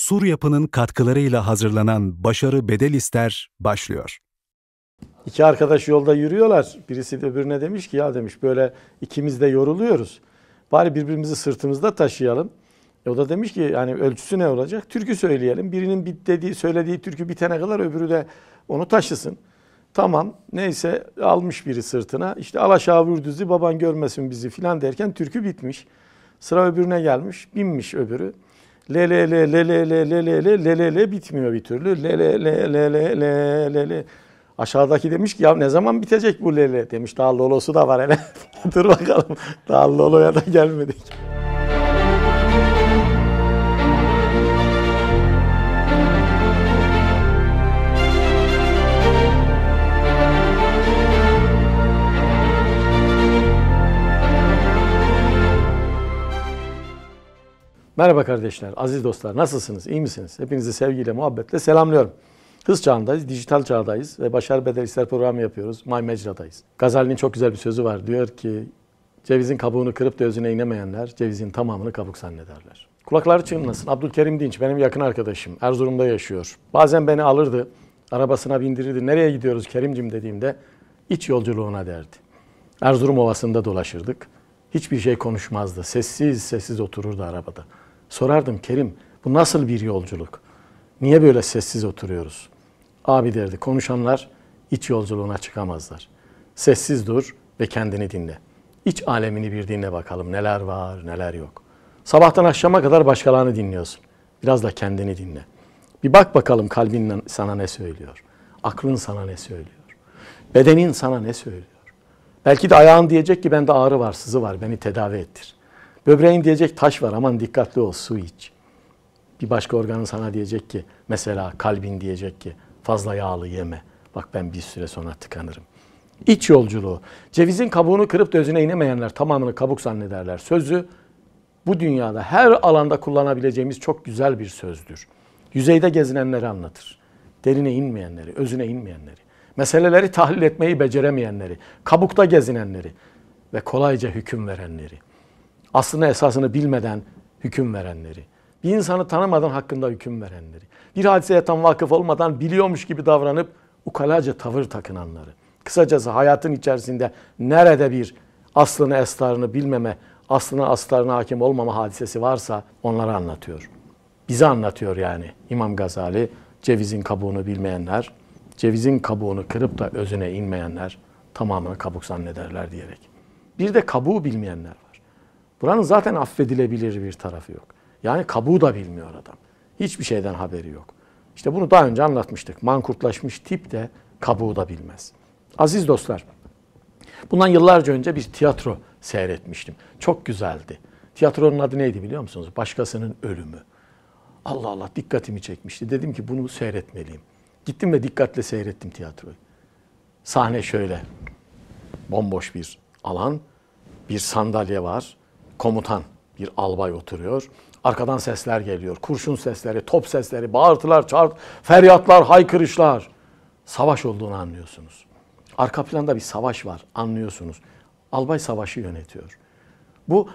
Sur Yapı'nın katkılarıyla hazırlanan Başarı Bedel İster başlıyor. İki arkadaş yolda yürüyorlar. Birisi de öbürüne demiş ki ya demiş böyle ikimiz de yoruluyoruz. Bari birbirimizi sırtımızda taşıyalım. E o da demiş ki yani ölçüsü ne olacak? Türkü söyleyelim. Birinin bit dediği, söylediği türkü bitene kadar öbürü de onu taşısın. Tamam neyse almış biri sırtına. İşte al aşağı vur düzü baban görmesin bizi filan derken türkü bitmiş. Sıra öbürüne gelmiş. Binmiş öbürü. Le le le le le le le le le le le le bitmiyor bir türlü. Le le le le le le le le. Aşağıdaki demiş ki ya ne zaman bitecek bu lele demiş. Daha lolosu da var hele. Dur bakalım. Daha loloya da gelmedik. Merhaba kardeşler, aziz dostlar. Nasılsınız? İyi misiniz? Hepinizi sevgiyle, muhabbetle selamlıyorum. Hız çağındayız, dijital çağdayız ve Başarı Bedel İster programı yapıyoruz. My Mecra'dayız. Gazali'nin çok güzel bir sözü var. Diyor ki, cevizin kabuğunu kırıp da özüne inemeyenler cevizin tamamını kabuk zannederler. Kulakları çınlasın. Abdülkerim Dinç benim yakın arkadaşım. Erzurum'da yaşıyor. Bazen beni alırdı, arabasına bindirirdi. Nereye gidiyoruz Kerimcim dediğimde iç yolculuğuna derdi. Erzurum Ovası'nda dolaşırdık. Hiçbir şey konuşmazdı. Sessiz sessiz otururdu arabada. Sorardım Kerim bu nasıl bir yolculuk? Niye böyle sessiz oturuyoruz? Abi derdi konuşanlar iç yolculuğuna çıkamazlar. Sessiz dur ve kendini dinle. İç alemini bir dinle bakalım neler var neler yok. Sabahtan akşama kadar başkalarını dinliyorsun. Biraz da kendini dinle. Bir bak bakalım kalbin sana ne söylüyor. Aklın sana ne söylüyor. Bedenin sana ne söylüyor. Belki de ayağın diyecek ki bende ağrı var, sızı var, beni tedavi ettir. Böbreğin diyecek taş var aman dikkatli ol su iç. Bir başka organın sana diyecek ki mesela kalbin diyecek ki fazla yağlı yeme. Bak ben bir süre sonra tıkanırım. İç yolculuğu. Cevizin kabuğunu kırıp da özüne inemeyenler tamamını kabuk zannederler. Sözü bu dünyada her alanda kullanabileceğimiz çok güzel bir sözdür. Yüzeyde gezinenleri anlatır. Derine inmeyenleri, özüne inmeyenleri, meseleleri tahlil etmeyi beceremeyenleri, kabukta gezinenleri ve kolayca hüküm verenleri aslında esasını bilmeden hüküm verenleri, bir insanı tanımadan hakkında hüküm verenleri, bir hadiseye tam vakıf olmadan biliyormuş gibi davranıp ukalaca tavır takınanları. Kısacası hayatın içerisinde nerede bir aslını estarını bilmeme, aslına astarına hakim olmama hadisesi varsa onları anlatıyor. Bize anlatıyor yani İmam Gazali, cevizin kabuğunu bilmeyenler, cevizin kabuğunu kırıp da özüne inmeyenler tamamını kabuk zannederler diyerek. Bir de kabuğu bilmeyenler var. Buranın zaten affedilebilir bir tarafı yok. Yani kabuğu da bilmiyor adam. Hiçbir şeyden haberi yok. İşte bunu daha önce anlatmıştık. Mankurtlaşmış tip de kabuğu da bilmez. Aziz dostlar, bundan yıllarca önce bir tiyatro seyretmiştim. Çok güzeldi. Tiyatronun adı neydi biliyor musunuz? Başkasının ölümü. Allah Allah dikkatimi çekmişti. Dedim ki bunu seyretmeliyim. Gittim ve dikkatle seyrettim tiyatroyu. Sahne şöyle. Bomboş bir alan. Bir sandalye var komutan bir albay oturuyor. Arkadan sesler geliyor. Kurşun sesleri, top sesleri, bağırtılar, çağırt, feryatlar, haykırışlar. Savaş olduğunu anlıyorsunuz. Arka planda bir savaş var anlıyorsunuz. Albay savaşı yönetiyor. Bu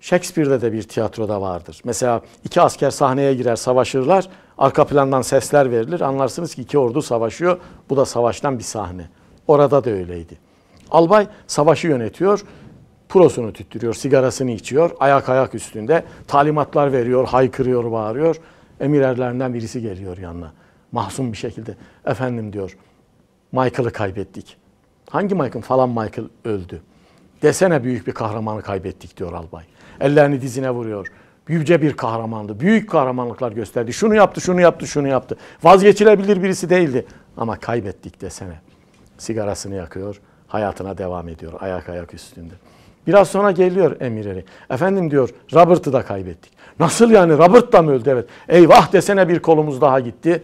Shakespeare'de de bir tiyatroda vardır. Mesela iki asker sahneye girer, savaşırlar. Arka plandan sesler verilir. Anlarsınız ki iki ordu savaşıyor. Bu da savaştan bir sahne. Orada da öyleydi. Albay savaşı yönetiyor prosunu tüttürüyor, sigarasını içiyor, ayak ayak üstünde talimatlar veriyor, haykırıyor, bağırıyor. Emir erlerinden birisi geliyor yanına. Mahzun bir şekilde. Efendim diyor, Michael'ı kaybettik. Hangi Michael? Falan Michael öldü. Desene büyük bir kahramanı kaybettik diyor albay. Ellerini dizine vuruyor. Yüce bir kahramandı. Büyük kahramanlıklar gösterdi. Şunu yaptı, şunu yaptı, şunu yaptı. Vazgeçilebilir birisi değildi. Ama kaybettik desene. Sigarasını yakıyor, hayatına devam ediyor ayak ayak üstünde. Biraz sonra geliyor emirleri. Efendim diyor Robert'ı da kaybettik. Nasıl yani Robert da mı öldü? Evet. Eyvah desene bir kolumuz daha gitti.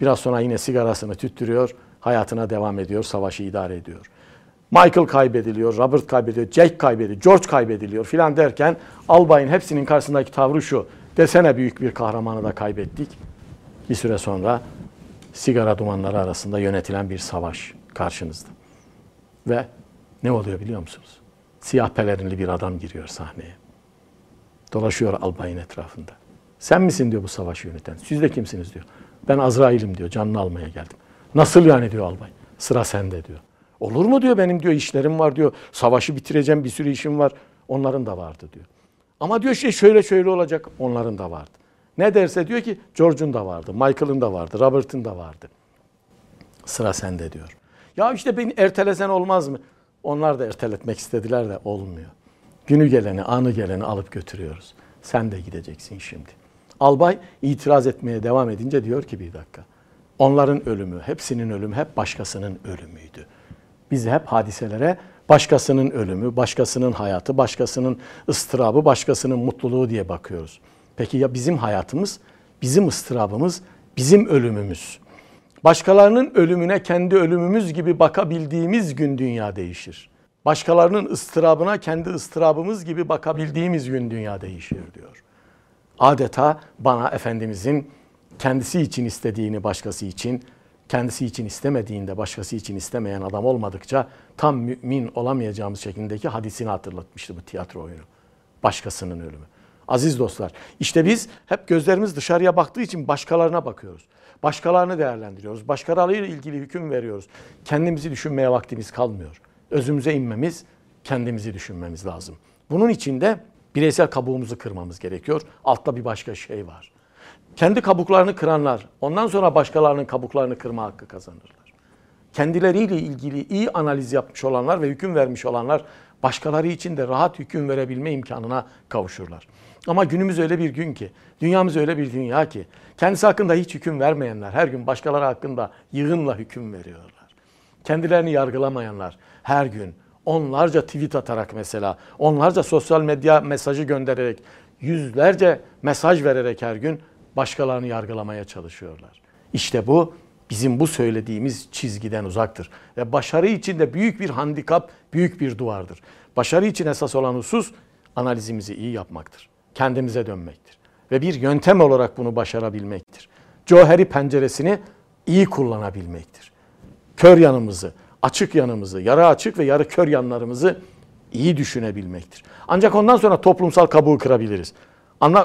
Biraz sonra yine sigarasını tüttürüyor. Hayatına devam ediyor. Savaşı idare ediyor. Michael kaybediliyor, Robert kaybediliyor, Jack kaybediliyor, George kaybediliyor filan derken albayın hepsinin karşısındaki tavrı şu. Desene büyük bir kahramanı da kaybettik. Bir süre sonra sigara dumanları arasında yönetilen bir savaş karşınızda. Ve ne oluyor biliyor musunuz? Siyah pelerinli bir adam giriyor sahneye. Dolaşıyor albayın etrafında. Sen misin diyor bu savaşı yöneten. Siz de kimsiniz diyor. Ben Azrail'im diyor. Canını almaya geldim. Nasıl yani diyor albay. Sıra sende diyor. Olur mu diyor benim diyor işlerim var diyor. Savaşı bitireceğim bir sürü işim var. Onların da vardı diyor. Ama diyor şey şöyle şöyle olacak. Onların da vardı. Ne derse diyor ki George'un da vardı. Michael'ın da vardı. Robert'ın da vardı. Sıra sende diyor. Ya işte beni ertelesen olmaz mı? Onlar da erteletmek istediler de olmuyor. Günü geleni, anı geleni alıp götürüyoruz. Sen de gideceksin şimdi. Albay itiraz etmeye devam edince diyor ki bir dakika. Onların ölümü, hepsinin ölümü hep başkasının ölümüydü. Biz hep hadiselere başkasının ölümü, başkasının hayatı, başkasının ıstırabı, başkasının mutluluğu diye bakıyoruz. Peki ya bizim hayatımız, bizim ıstırabımız, bizim ölümümüz? Başkalarının ölümüne kendi ölümümüz gibi bakabildiğimiz gün dünya değişir. Başkalarının ıstırabına kendi ıstırabımız gibi bakabildiğimiz gün dünya değişir diyor. Adeta bana Efendimizin kendisi için istediğini başkası için, kendisi için istemediğinde başkası için istemeyen adam olmadıkça tam mümin olamayacağımız şeklindeki hadisini hatırlatmıştı bu tiyatro oyunu. Başkasının ölümü. Aziz dostlar, işte biz hep gözlerimiz dışarıya baktığı için başkalarına bakıyoruz. Başkalarını değerlendiriyoruz. Başkalarıyla ilgili hüküm veriyoruz. Kendimizi düşünmeye vaktimiz kalmıyor. Özümüze inmemiz, kendimizi düşünmemiz lazım. Bunun için de bireysel kabuğumuzu kırmamız gerekiyor. Altta bir başka şey var. Kendi kabuklarını kıranlar, ondan sonra başkalarının kabuklarını kırma hakkı kazanırlar. Kendileriyle ilgili iyi analiz yapmış olanlar ve hüküm vermiş olanlar başkaları için de rahat hüküm verebilme imkanına kavuşurlar. Ama günümüz öyle bir gün ki, dünyamız öyle bir dünya ki, kendisi hakkında hiç hüküm vermeyenler her gün başkaları hakkında yığınla hüküm veriyorlar. Kendilerini yargılamayanlar her gün onlarca tweet atarak mesela, onlarca sosyal medya mesajı göndererek, yüzlerce mesaj vererek her gün başkalarını yargılamaya çalışıyorlar. İşte bu bizim bu söylediğimiz çizgiden uzaktır. Ve başarı için de büyük bir handikap, büyük bir duvardır. Başarı için esas olan husus analizimizi iyi yapmaktır. Kendimize dönmektir. Ve bir yöntem olarak bunu başarabilmektir. Cauheri penceresini iyi kullanabilmektir. Kör yanımızı, açık yanımızı, yarı açık ve yarı kör yanlarımızı iyi düşünebilmektir. Ancak ondan sonra toplumsal kabuğu kırabiliriz.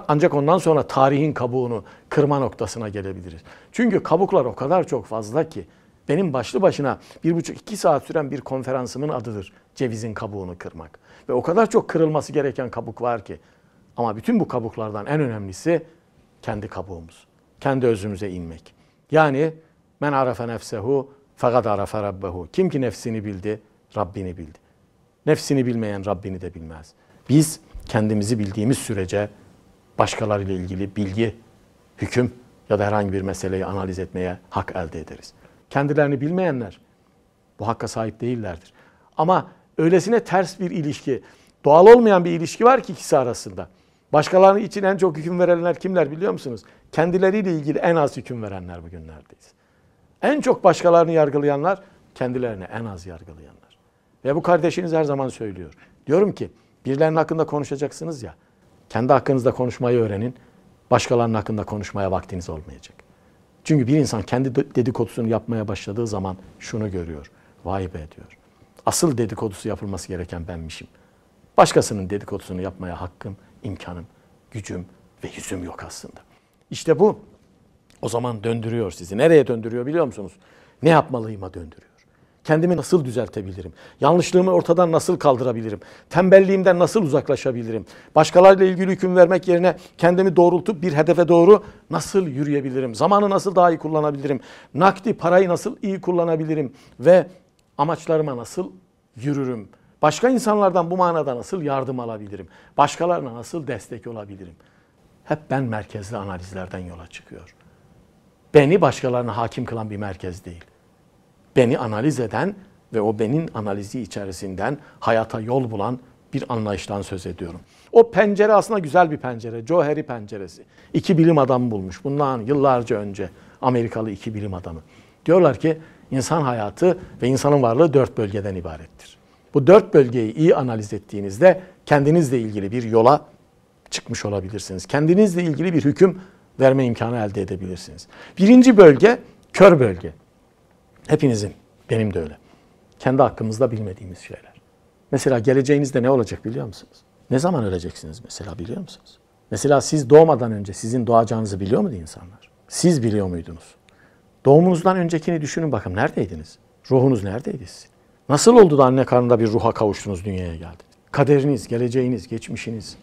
Ancak ondan sonra tarihin kabuğunu kırma noktasına gelebiliriz. Çünkü kabuklar o kadar çok fazla ki benim başlı başına bir buçuk iki saat süren bir konferansımın adıdır cevizin kabuğunu kırmak. Ve o kadar çok kırılması gereken kabuk var ki. Ama bütün bu kabuklardan en önemlisi kendi kabuğumuz. Kendi özümüze inmek. Yani men arafe nefsehu fakat arafe rabbehu. Kim ki nefsini bildi, Rabbini bildi. Nefsini bilmeyen Rabbini de bilmez. Biz kendimizi bildiğimiz sürece başkalarıyla ilgili bilgi, hüküm ya da herhangi bir meseleyi analiz etmeye hak elde ederiz. Kendilerini bilmeyenler bu hakka sahip değillerdir. Ama öylesine ters bir ilişki, doğal olmayan bir ilişki var ki ikisi arasında. Başkalarının için en çok hüküm verenler kimler biliyor musunuz? Kendileriyle ilgili en az hüküm verenler bugünlerdeyiz. En çok başkalarını yargılayanlar, kendilerini en az yargılayanlar. Ve bu kardeşiniz her zaman söylüyor. Diyorum ki, birilerinin hakkında konuşacaksınız ya, kendi hakkınızda konuşmayı öğrenin. Başkalarının hakkında konuşmaya vaktiniz olmayacak. Çünkü bir insan kendi dedikodusunu yapmaya başladığı zaman şunu görüyor. Vay be diyor. Asıl dedikodusu yapılması gereken benmişim. Başkasının dedikodusunu yapmaya hakkım, imkanım, gücüm ve yüzüm yok aslında. İşte bu o zaman döndürüyor sizi. Nereye döndürüyor biliyor musunuz? Ne yapmalıyıma döndürüyor. Kendimi nasıl düzeltebilirim? Yanlışlığımı ortadan nasıl kaldırabilirim? Tembelliğimden nasıl uzaklaşabilirim? Başkalarıyla ilgili hüküm vermek yerine kendimi doğrultup bir hedefe doğru nasıl yürüyebilirim? Zamanı nasıl daha iyi kullanabilirim? Nakdi parayı nasıl iyi kullanabilirim? Ve amaçlarıma nasıl yürürüm? Başka insanlardan bu manada nasıl yardım alabilirim? Başkalarına nasıl destek olabilirim? Hep ben merkezli analizlerden yola çıkıyor. Beni başkalarına hakim kılan bir merkez değil beni analiz eden ve o benim analizi içerisinden hayata yol bulan bir anlayıştan söz ediyorum. O pencere aslında güzel bir pencere. Johari penceresi. İki bilim adamı bulmuş. Bundan yıllarca önce Amerikalı iki bilim adamı. Diyorlar ki insan hayatı ve insanın varlığı dört bölgeden ibarettir. Bu dört bölgeyi iyi analiz ettiğinizde kendinizle ilgili bir yola çıkmış olabilirsiniz. Kendinizle ilgili bir hüküm verme imkanı elde edebilirsiniz. Birinci bölge kör bölge. Hepinizin, benim de öyle. Kendi hakkımızda bilmediğimiz şeyler. Mesela geleceğinizde ne olacak biliyor musunuz? Ne zaman öleceksiniz mesela biliyor musunuz? Mesela siz doğmadan önce sizin doğacağınızı biliyor muydu insanlar? Siz biliyor muydunuz? Doğumunuzdan öncekini düşünün bakın neredeydiniz? Ruhunuz neredeydi sizin? Nasıl oldu da anne karnında bir ruha kavuştunuz dünyaya geldiniz? Kaderiniz, geleceğiniz, geçmişiniz.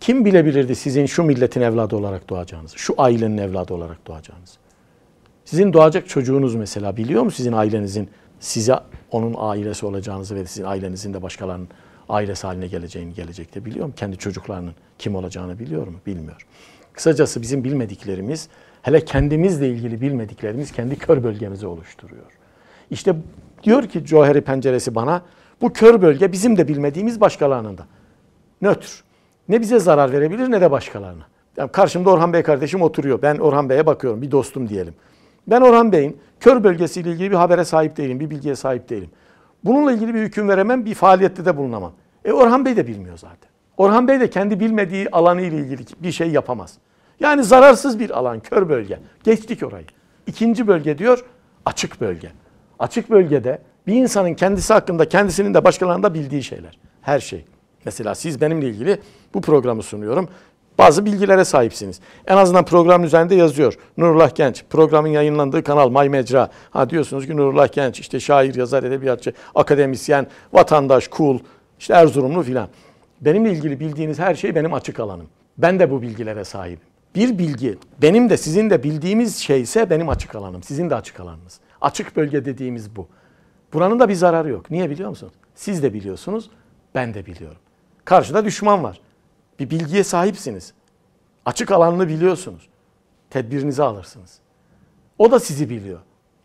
Kim bilebilirdi sizin şu milletin evladı olarak doğacağınızı, şu ailenin evladı olarak doğacağınızı? Sizin doğacak çocuğunuz mesela biliyor mu sizin ailenizin size onun ailesi olacağınızı ve sizin ailenizin de başkalarının ailesi haline geleceğini gelecekte biliyor mu? Kendi çocuklarının kim olacağını biliyor mu? Bilmiyor. Kısacası bizim bilmediklerimiz, hele kendimizle ilgili bilmediklerimiz kendi kör bölgemizi oluşturuyor. İşte diyor ki Cauheri penceresi bana, bu kör bölge bizim de bilmediğimiz başkalarının da. Nötr. Ne bize zarar verebilir ne de başkalarına. Yani karşımda Orhan Bey kardeşim oturuyor. Ben Orhan Bey'e bakıyorum. Bir dostum diyelim. Ben Orhan Bey'in kör bölgesiyle ilgili bir habere sahip değilim. Bir bilgiye sahip değilim. Bununla ilgili bir hüküm veremem. Bir faaliyette de bulunamam. E Orhan Bey de bilmiyor zaten. Orhan Bey de kendi bilmediği alanı ile ilgili bir şey yapamaz. Yani zararsız bir alan, kör bölge. Geçtik orayı. İkinci bölge diyor, açık bölge. Açık bölgede bir insanın kendisi hakkında, kendisinin de başkalarının da bildiği şeyler. Her şey. Mesela siz benimle ilgili bu programı sunuyorum. Bazı bilgilere sahipsiniz. En azından programın üzerinde yazıyor. Nurullah Genç, programın yayınlandığı kanal May Mecra. Ha diyorsunuz ki Nurullah Genç işte şair, yazar, edebiyatçı, akademisyen, vatandaş, kul, işte Erzurumlu filan. Benimle ilgili bildiğiniz her şey benim açık alanım. Ben de bu bilgilere sahibim. Bir bilgi benim de sizin de bildiğimiz şey ise benim açık alanım. Sizin de açık alanınız. Açık bölge dediğimiz bu. Buranın da bir zararı yok. Niye biliyor musunuz? Siz de biliyorsunuz, ben de biliyorum. Karşıda düşman var. Bir bilgiye sahipsiniz. Açık alanını biliyorsunuz. Tedbirinizi alırsınız. O da sizi biliyor.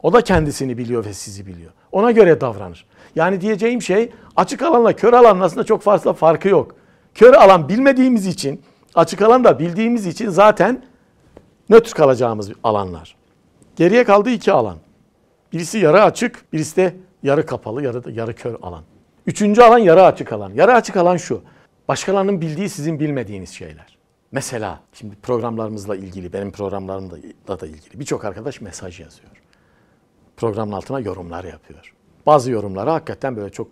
O da kendisini biliyor ve sizi biliyor. Ona göre davranır. Yani diyeceğim şey açık alanla kör alanın aslında çok fazla farkı yok. Kör alan bilmediğimiz için, açık alan da bildiğimiz için zaten nötr kalacağımız alanlar. Geriye kaldı iki alan. Birisi yarı açık, birisi de yarı kapalı, yarı, yarı kör alan. Üçüncü alan yarı açık alan. Yarı açık alan şu. Başkalarının bildiği sizin bilmediğiniz şeyler. Mesela şimdi programlarımızla ilgili, benim programlarımla da ilgili birçok arkadaş mesaj yazıyor. Programın altına yorumlar yapıyor. Bazı yorumları hakikaten böyle çok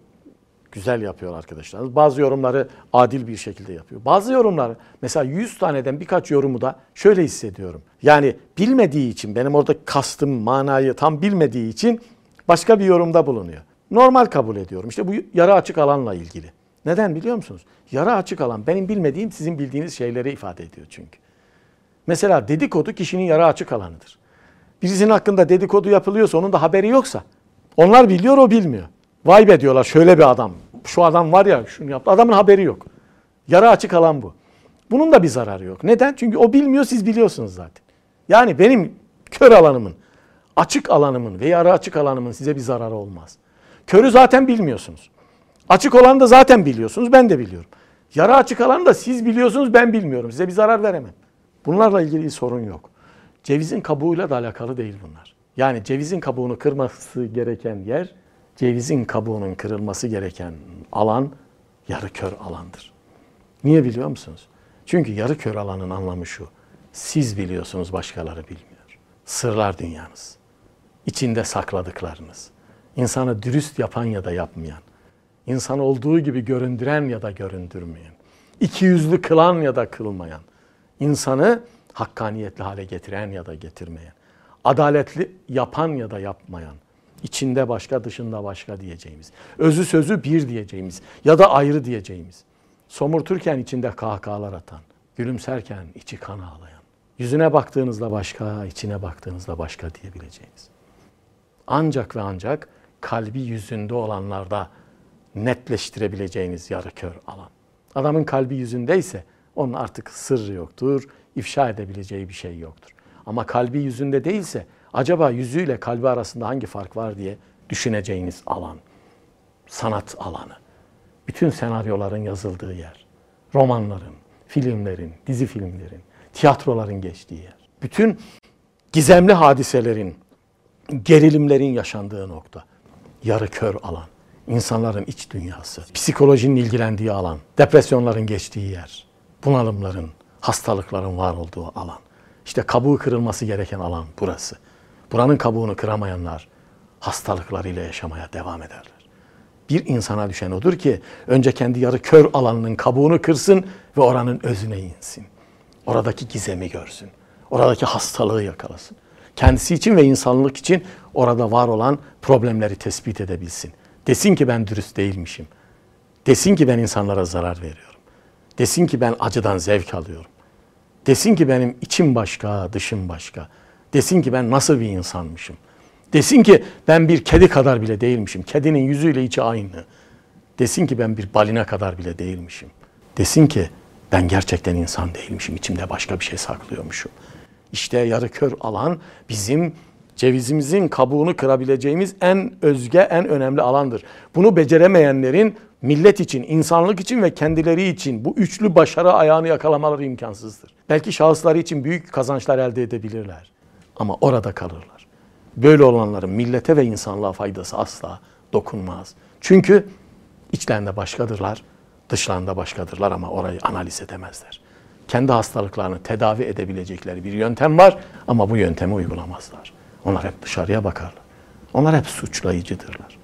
güzel yapıyor arkadaşlarımız. Bazı yorumları adil bir şekilde yapıyor. Bazı yorumları mesela 100 taneden birkaç yorumu da şöyle hissediyorum. Yani bilmediği için benim orada kastım manayı tam bilmediği için başka bir yorumda bulunuyor. Normal kabul ediyorum. İşte bu yarı açık alanla ilgili. Neden biliyor musunuz? Yarı açık alan benim bilmediğim sizin bildiğiniz şeyleri ifade ediyor çünkü. Mesela dedikodu kişinin yarı açık alanıdır. Birisinin hakkında dedikodu yapılıyorsa onun da haberi yoksa onlar biliyor o bilmiyor. Vay be diyorlar şöyle bir adam. Şu adam var ya şunu yaptı. Adamın haberi yok. Yarı açık alan bu. Bunun da bir zararı yok. Neden? Çünkü o bilmiyor siz biliyorsunuz zaten. Yani benim kör alanımın, açık alanımın ve yarı açık alanımın size bir zararı olmaz. Körü zaten bilmiyorsunuz. Açık olanı da zaten biliyorsunuz. Ben de biliyorum. Yarı açık alanı da siz biliyorsunuz ben bilmiyorum. Size bir zarar veremem. Bunlarla ilgili bir sorun yok. Cevizin kabuğuyla da alakalı değil bunlar. Yani cevizin kabuğunu kırması gereken yer, cevizin kabuğunun kırılması gereken alan yarı kör alandır. Niye biliyor musunuz? Çünkü yarı kör alanın anlamı şu. Siz biliyorsunuz başkaları bilmiyor. Sırlar dünyanız. İçinde sakladıklarınız. İnsanı dürüst yapan ya da yapmayan. İnsan olduğu gibi göründüren ya da göründürmeyen. İki yüzlü kılan ya da kılmayan. İnsanı hakkaniyetli hale getiren ya da getirmeyen. Adaletli yapan ya da yapmayan. İçinde başka dışında başka diyeceğimiz. Özü sözü bir diyeceğimiz ya da ayrı diyeceğimiz. Somurturken içinde kahkahalar atan. Gülümserken içi kan ağlayan. Yüzüne baktığınızda başka, içine baktığınızda başka diyebileceğiniz. Ancak ve ancak kalbi yüzünde olanlarda netleştirebileceğiniz yarı kör alan. Adamın kalbi yüzündeyse onun artık sırrı yoktur, ifşa edebileceği bir şey yoktur. Ama kalbi yüzünde değilse acaba yüzüyle kalbi arasında hangi fark var diye düşüneceğiniz alan. Sanat alanı. Bütün senaryoların yazıldığı yer. Romanların, filmlerin, dizi filmlerin, tiyatroların geçtiği yer. Bütün gizemli hadiselerin, gerilimlerin yaşandığı nokta. Yarı kör alan. İnsanların iç dünyası, psikolojinin ilgilendiği alan, depresyonların geçtiği yer, bunalımların, hastalıkların var olduğu alan. İşte kabuğu kırılması gereken alan burası. Buranın kabuğunu kıramayanlar hastalıklarıyla yaşamaya devam ederler. Bir insana düşen odur ki önce kendi yarı kör alanının kabuğunu kırsın ve oranın özüne insin. Oradaki gizemi görsün. Oradaki hastalığı yakalasın. Kendisi için ve insanlık için orada var olan problemleri tespit edebilsin. Desin ki ben dürüst değilmişim. Desin ki ben insanlara zarar veriyorum. Desin ki ben acıdan zevk alıyorum. Desin ki benim içim başka, dışım başka. Desin ki ben nasıl bir insanmışım. Desin ki ben bir kedi kadar bile değilmişim. Kedinin yüzüyle içi aynı. Desin ki ben bir balina kadar bile değilmişim. Desin ki ben gerçekten insan değilmişim. İçimde başka bir şey saklıyormuşum. İşte yarı kör alan bizim cevizimizin kabuğunu kırabileceğimiz en özge, en önemli alandır. Bunu beceremeyenlerin millet için, insanlık için ve kendileri için bu üçlü başarı ayağını yakalamaları imkansızdır. Belki şahısları için büyük kazançlar elde edebilirler ama orada kalırlar. Böyle olanların millete ve insanlığa faydası asla dokunmaz. Çünkü içlerinde başkadırlar, dışlarında başkadırlar ama orayı analiz edemezler. Kendi hastalıklarını tedavi edebilecekleri bir yöntem var ama bu yöntemi uygulamazlar. Onlar hep dışarıya bakarlar. Onlar hep suçlayıcıdırlar.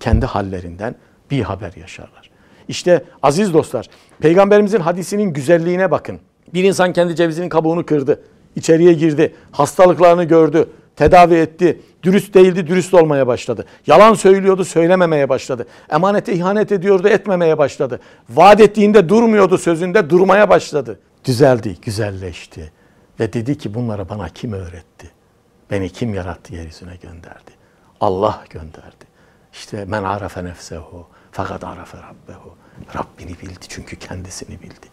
Kendi hallerinden bir haber yaşarlar. İşte aziz dostlar, peygamberimizin hadisinin güzelliğine bakın. Bir insan kendi cevizinin kabuğunu kırdı, içeriye girdi, hastalıklarını gördü, tedavi etti, dürüst değildi, dürüst olmaya başladı. Yalan söylüyordu, söylememeye başladı. Emanete ihanet ediyordu, etmemeye başladı. Vaat ettiğinde durmuyordu, sözünde durmaya başladı. Düzeldi, güzelleşti. Ve dedi ki bunları bana kim öğretti? Beni kim yarattı yeryüzüne gönderdi? Allah gönderdi. İşte men arafe nefsehu fakat arafe rabbehu. Rabbini bildi çünkü kendisini bildi.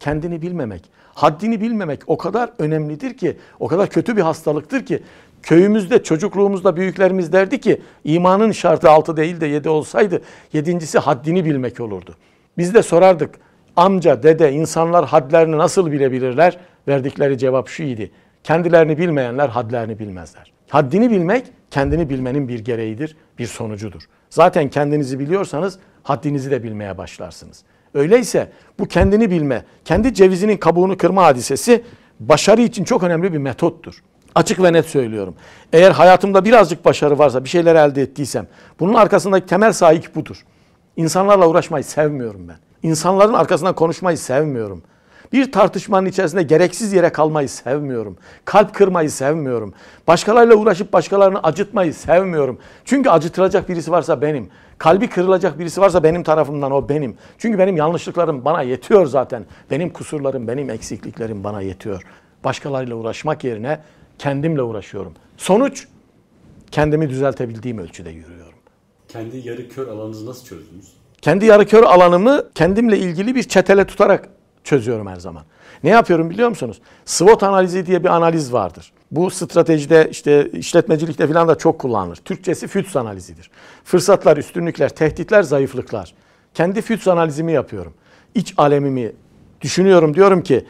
Kendini bilmemek, haddini bilmemek o kadar önemlidir ki, o kadar kötü bir hastalıktır ki köyümüzde çocukluğumuzda büyüklerimiz derdi ki imanın şartı altı değil de yedi olsaydı yedincisi haddini bilmek olurdu. Biz de sorardık amca, dede insanlar hadlerini nasıl bilebilirler? Verdikleri cevap şu idi. Kendilerini bilmeyenler hadlerini bilmezler. Haddini bilmek kendini bilmenin bir gereğidir, bir sonucudur. Zaten kendinizi biliyorsanız haddinizi de bilmeye başlarsınız. Öyleyse bu kendini bilme, kendi cevizinin kabuğunu kırma hadisesi başarı için çok önemli bir metottur. Açık ve net söylüyorum. Eğer hayatımda birazcık başarı varsa, bir şeyler elde ettiysem, bunun arkasındaki temel sahip budur. İnsanlarla uğraşmayı sevmiyorum ben. İnsanların arkasından konuşmayı sevmiyorum. Bir tartışmanın içerisinde gereksiz yere kalmayı sevmiyorum. Kalp kırmayı sevmiyorum. Başkalarıyla uğraşıp başkalarını acıtmayı sevmiyorum. Çünkü acıtılacak birisi varsa benim. Kalbi kırılacak birisi varsa benim tarafımdan o benim. Çünkü benim yanlışlıklarım bana yetiyor zaten. Benim kusurlarım, benim eksikliklerim bana yetiyor. Başkalarıyla uğraşmak yerine kendimle uğraşıyorum. Sonuç kendimi düzeltebildiğim ölçüde yürüyorum. Kendi yarı kör alanınızı nasıl çözdünüz? Kendi yarı kör alanımı kendimle ilgili bir çetele tutarak çözüyorum her zaman. Ne yapıyorum biliyor musunuz? SWOT analizi diye bir analiz vardır. Bu stratejide işte işletmecilikte falan da çok kullanılır. Türkçesi FÜTS analizidir. Fırsatlar, üstünlükler, tehditler, zayıflıklar. Kendi FÜTS analizimi yapıyorum. İç alemimi düşünüyorum. Diyorum ki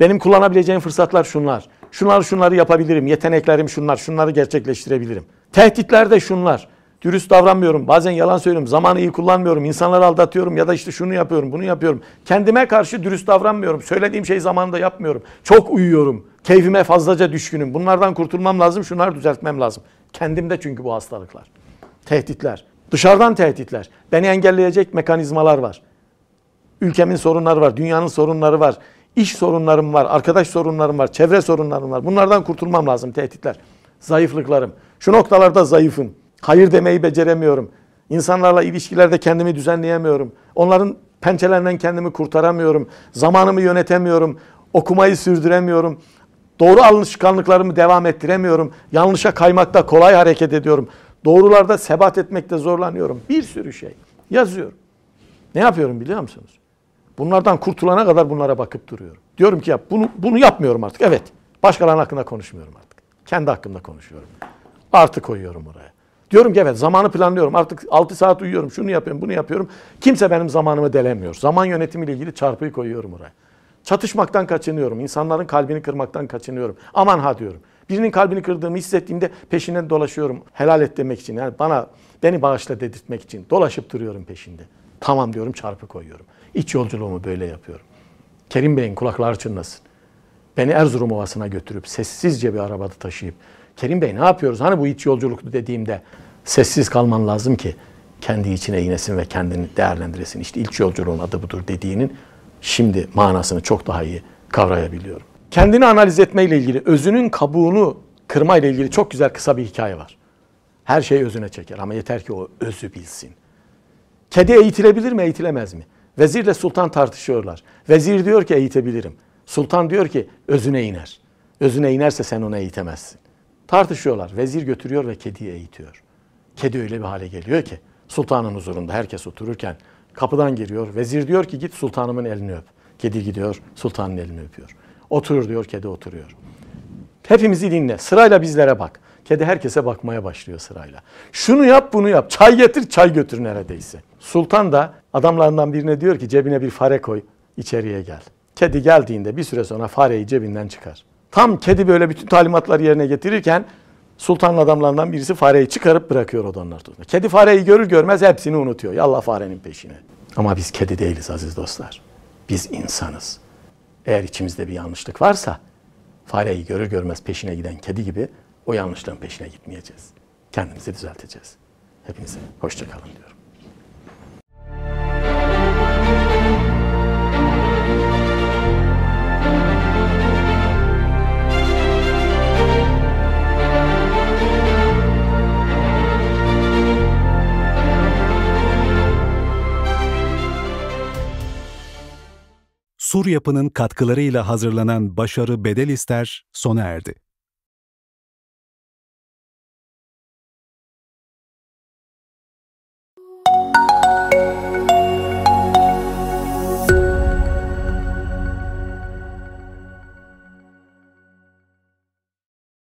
benim kullanabileceğim fırsatlar şunlar. Şunları şunları yapabilirim. Yeteneklerim şunlar. Şunları gerçekleştirebilirim. Tehditler de şunlar. Dürüst davranmıyorum. Bazen yalan söylüyorum. Zamanı iyi kullanmıyorum. İnsanları aldatıyorum ya da işte şunu yapıyorum, bunu yapıyorum. Kendime karşı dürüst davranmıyorum. Söylediğim şeyi zamanında yapmıyorum. Çok uyuyorum. Keyfime fazlaca düşkünüm. Bunlardan kurtulmam lazım. Şunları düzeltmem lazım. Kendimde çünkü bu hastalıklar. Tehditler. Dışarıdan tehditler. Beni engelleyecek mekanizmalar var. Ülkemin sorunları var. Dünyanın sorunları var. İş sorunlarım var. Arkadaş sorunlarım var. Çevre sorunlarım var. Bunlardan kurtulmam lazım tehditler. Zayıflıklarım. Şu noktalarda zayıfım. Hayır demeyi beceremiyorum. İnsanlarla ilişkilerde kendimi düzenleyemiyorum. Onların pençelerinden kendimi kurtaramıyorum. Zamanımı yönetemiyorum. Okumayı sürdüremiyorum. Doğru alışkanlıklarımı devam ettiremiyorum. Yanlışa kaymakta kolay hareket ediyorum. Doğrularda sebat etmekte zorlanıyorum. Bir sürü şey yazıyorum. Ne yapıyorum biliyor musunuz? Bunlardan kurtulana kadar bunlara bakıp duruyorum. Diyorum ki ya bunu bunu yapmıyorum artık. Evet. Başkalarının hakkında konuşmuyorum artık. Kendi hakkında konuşuyorum. Artı koyuyorum oraya. Diyorum ki evet zamanı planlıyorum. Artık 6 saat uyuyorum. Şunu yapıyorum, bunu yapıyorum. Kimse benim zamanımı delemiyor. Zaman yönetimiyle ilgili çarpıyı koyuyorum oraya. Çatışmaktan kaçınıyorum. İnsanların kalbini kırmaktan kaçınıyorum. Aman ha diyorum. Birinin kalbini kırdığımı hissettiğimde peşinden dolaşıyorum. Helal et demek için. Yani bana beni bağışla dedirtmek için. Dolaşıp duruyorum peşinde. Tamam diyorum çarpı koyuyorum. İç yolculuğumu böyle yapıyorum. Kerim Bey'in kulakları çınlasın. Beni Erzurum Ovası'na götürüp sessizce bir arabada taşıyıp Kerim Bey ne yapıyoruz? Hani bu iç yolculuktu dediğimde sessiz kalman lazım ki kendi içine inesin ve kendini değerlendiresin. İşte ilk yolculuğun adı budur dediğinin şimdi manasını çok daha iyi kavrayabiliyorum. Kendini analiz etmeyle ilgili, özünün kabuğunu kırma ile ilgili çok güzel kısa bir hikaye var. Her şey özüne çeker ama yeter ki o özü bilsin. Kedi eğitilebilir mi, eğitilemez mi? Vezirle sultan tartışıyorlar. Vezir diyor ki eğitebilirim. Sultan diyor ki özüne iner. Özüne inerse sen onu eğitemezsin. Tartışıyorlar. Vezir götürüyor ve kediyi eğitiyor. Kedi öyle bir hale geliyor ki sultanın huzurunda herkes otururken kapıdan giriyor. Vezir diyor ki git sultanımın elini öp. Kedi gidiyor sultanın elini öpüyor. Oturur diyor kedi oturuyor. Hepimizi dinle. Sırayla bizlere bak. Kedi herkese bakmaya başlıyor sırayla. Şunu yap bunu yap. Çay getir çay götür neredeyse. Sultan da adamlarından birine diyor ki cebine bir fare koy içeriye gel. Kedi geldiğinde bir süre sonra fareyi cebinden çıkar. Tam kedi böyle bütün talimatları yerine getirirken sultanın adamlarından birisi fareyi çıkarıp bırakıyor odanın ortasında. Kedi fareyi görür görmez hepsini unutuyor. Yallah farenin peşine. Ama biz kedi değiliz aziz dostlar. Biz insanız. Eğer içimizde bir yanlışlık varsa fareyi görür görmez peşine giden kedi gibi o yanlışlığın peşine gitmeyeceğiz. Kendimizi düzelteceğiz. Hepinize hoşçakalın diyorum. Sur Yapı'nın katkılarıyla hazırlanan Başarı Bedel İster sona erdi.